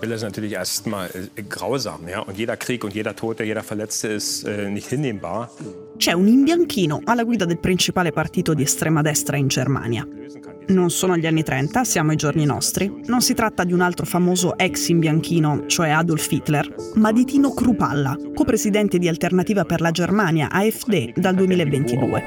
Bilder sind natürlich erstmal äh, grausam, ja. Und jeder Krieg und jeder Tote, jeder Verletzte ist äh, nicht hinnehmbar. C'è un imbianchino alla guida del principale partito di estrema destra in Germania. Non sono gli anni 30, siamo ai giorni nostri. Non si tratta di un altro famoso ex in bianchino, cioè Adolf Hitler, ma di Tino Krupalla, co-presidente di Alternativa per la Germania, AfD, dal 2022.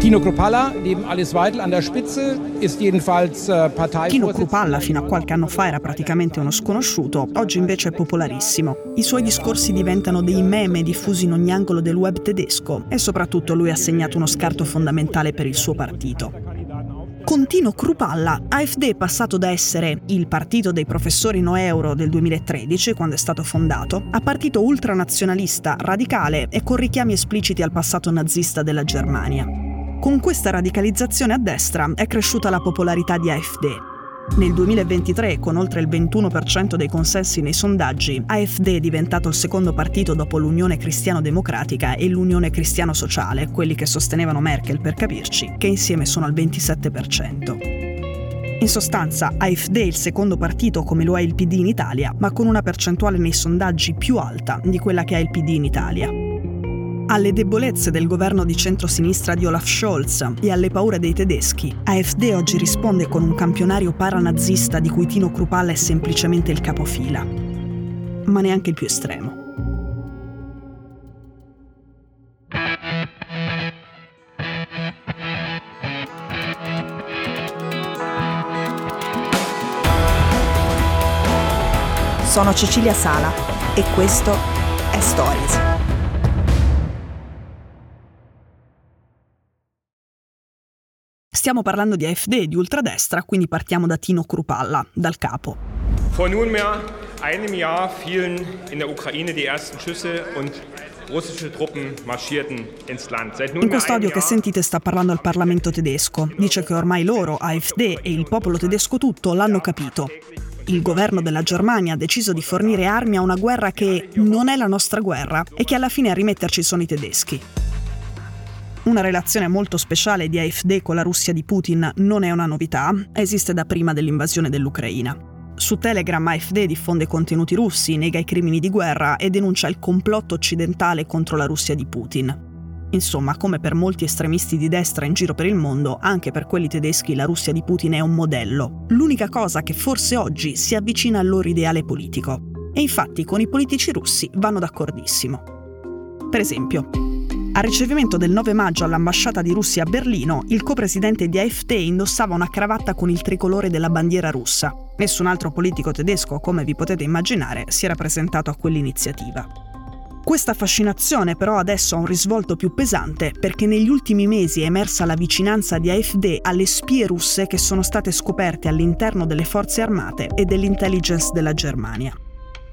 Tino Krupalla, neben Alice Weidel an der Spitze, ist jedenfalls äh, Tino Krupalla fino a qualche anno fa era praticamente uno sconosciuto, oggi invece è popolarissimo. I suoi discorsi diventano dei meme diffusi in ogni angolo del web tedesco e soprattutto lui ha segnato uno scarto fondamentale per il suo partito. Con Tino Krupalla, AfD è passato da essere il partito dei professori no euro del 2013, quando è stato fondato, a partito ultranazionalista, radicale e con richiami espliciti al passato nazista della Germania. Con questa radicalizzazione a destra è cresciuta la popolarità di AfD nel 2023, con oltre il 21% dei consensi nei sondaggi, AfD è diventato il secondo partito dopo l'Unione Cristiano-Democratica e l'Unione Cristiano-Sociale, quelli che sostenevano Merkel per capirci, che insieme sono al 27%. In sostanza, AfD è il secondo partito come lo è il PD in Italia, ma con una percentuale nei sondaggi più alta di quella che ha il PD in Italia. Alle debolezze del governo di centrosinistra di Olaf Scholz e alle paure dei tedeschi, AfD oggi risponde con un campionario paranazista di cui Tino Krupalla è semplicemente il capofila. Ma neanche il più estremo. Sono Cecilia Sala e questo è Stories. Stiamo parlando di AfD e di ultradestra, quindi partiamo da Tino Krupalla, dal capo. Vor nunmehr einem Jahr fielen in der Ukraine die ersten Schüsse und. In questo audio che sentite sta parlando al Parlamento tedesco. Dice che ormai loro, AfD e il popolo tedesco tutto, l'hanno capito. Il governo della Germania ha deciso di fornire armi a una guerra che non è la nostra guerra e che alla fine a rimetterci sono i tedeschi. Una relazione molto speciale di AfD con la Russia di Putin non è una novità, esiste da prima dell'invasione dell'Ucraina. Su Telegram AfD diffonde contenuti russi, nega i crimini di guerra e denuncia il complotto occidentale contro la Russia di Putin. Insomma, come per molti estremisti di destra in giro per il mondo, anche per quelli tedeschi la Russia di Putin è un modello, l'unica cosa che forse oggi si avvicina al loro ideale politico. E infatti con i politici russi vanno d'accordissimo. Per esempio, al ricevimento del 9 maggio all'ambasciata di Russia a Berlino, il co-presidente di AfD indossava una cravatta con il tricolore della bandiera russa. Nessun altro politico tedesco, come vi potete immaginare, si era presentato a quell'iniziativa. Questa fascinazione però adesso ha un risvolto più pesante perché negli ultimi mesi è emersa la vicinanza di AfD alle spie russe che sono state scoperte all'interno delle forze armate e dell'intelligence della Germania.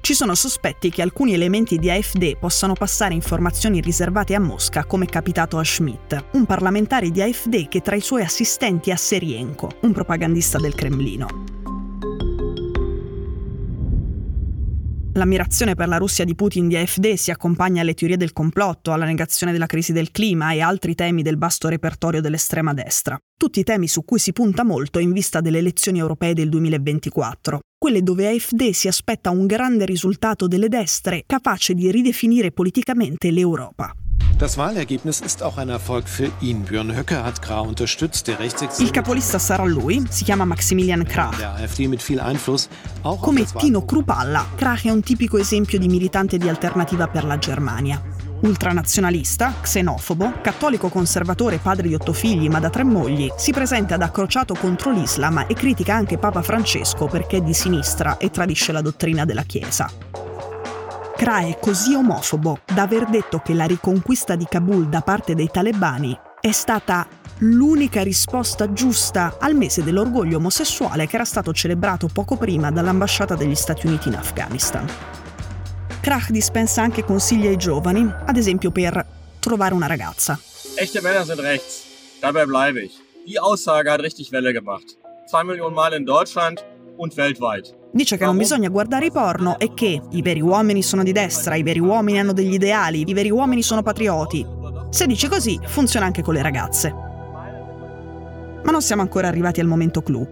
Ci sono sospetti che alcuni elementi di AfD possano passare informazioni riservate a Mosca, come capitato a Schmidt, un parlamentare di AfD che tra i suoi assistenti ha Serienko, un propagandista del Cremlino. L'ammirazione per la Russia di Putin di AfD si accompagna alle teorie del complotto, alla negazione della crisi del clima e altri temi del vasto repertorio dell'estrema destra. Tutti temi su cui si punta molto in vista delle elezioni europee del 2024, quelle dove AfD si aspetta un grande risultato delle destre capace di ridefinire politicamente l'Europa. Das Wahlergebnis ist auch ein Erfolg für ihn. Björn Höcke hat Krah unterstützt. Der Il capolista sarà lui, si chiama Maximilian Krah. Come Tino Krupalla, Krah è un tipico esempio di militante di alternativa per la Germania. Ultranazionalista, xenofobo, cattolico conservatore padre di otto figli ma da tre mogli, si presenta da crociato contro l'Islam e critica anche Papa Francesco perché è di sinistra e tradisce la dottrina della Chiesa. Kra è così omofobo da aver detto che la riconquista di Kabul da parte dei talebani è stata l'unica risposta giusta al mese dell'orgoglio omosessuale che era stato celebrato poco prima dall'ambasciata degli Stati Uniti in Afghanistan. Krach dispensa anche consigli ai giovani, ad esempio per trovare una ragazza. Echte Männer sind rechts. Dabei bleibe ich. Die Aussage hat richtig Welle gemacht. Zwei Millionen Mal in Deutschland und weltweit. Dice che non bisogna guardare i porno e che i veri uomini sono di destra, i veri uomini hanno degli ideali, i veri uomini sono patrioti. Se dice così, funziona anche con le ragazze. Ma non siamo ancora arrivati al momento clou.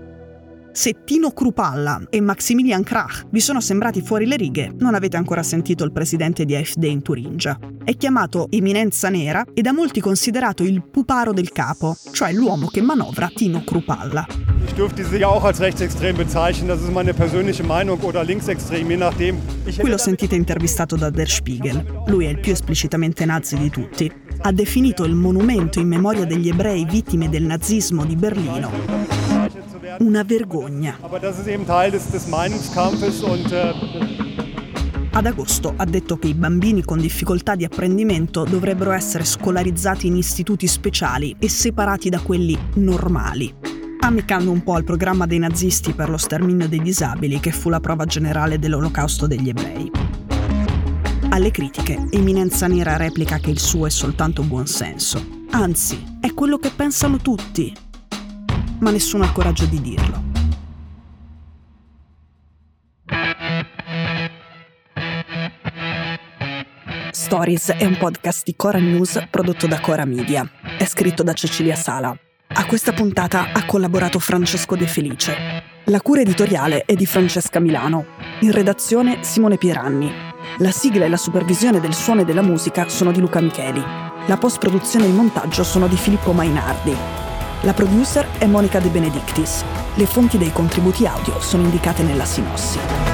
Se Tino Krupalla e Maximilian Krach vi sono sembrati fuori le righe, non avete ancora sentito il presidente di AfD in Turingia. È chiamato Eminenza Nera e da molti considerato il puparo del capo, cioè l'uomo che manovra Tino Krupalla. Ich dürfte sie ja auch als rechtsextrem bezeichnen, das ist meine persönliche Meinung oder linksextrem, je nachdem. Qui lo sentite intervistato da Der Spiegel. Lui è il più esplicitamente nazi di tutti. Ha definito il monumento in memoria degli ebrei vittime del nazismo di Berlino una vergogna. Äh, Ad agosto ha detto che i bambini con difficoltà di apprendimento dovrebbero essere scolarizzati in istituti speciali e separati da quelli normali, ammiccando un po' al programma dei nazisti per lo sterminio dei disabili che fu la prova generale dell'olocausto degli ebrei. Alle critiche, Eminenza Nera replica che il suo è soltanto buonsenso. Anzi, è quello che pensano tutti, ma nessuno ha il coraggio di dirlo. Stories è un podcast di Cora News prodotto da Cora Media. È scritto da Cecilia Sala. A questa puntata ha collaborato Francesco De Felice. La cura editoriale è di Francesca Milano. In redazione Simone Pieranni. La sigla e la supervisione del suono e della musica sono di Luca Micheli. La post-produzione e il montaggio sono di Filippo Mainardi. La producer è Monica De Benedictis. Le fonti dei contributi audio sono indicate nella sinossi.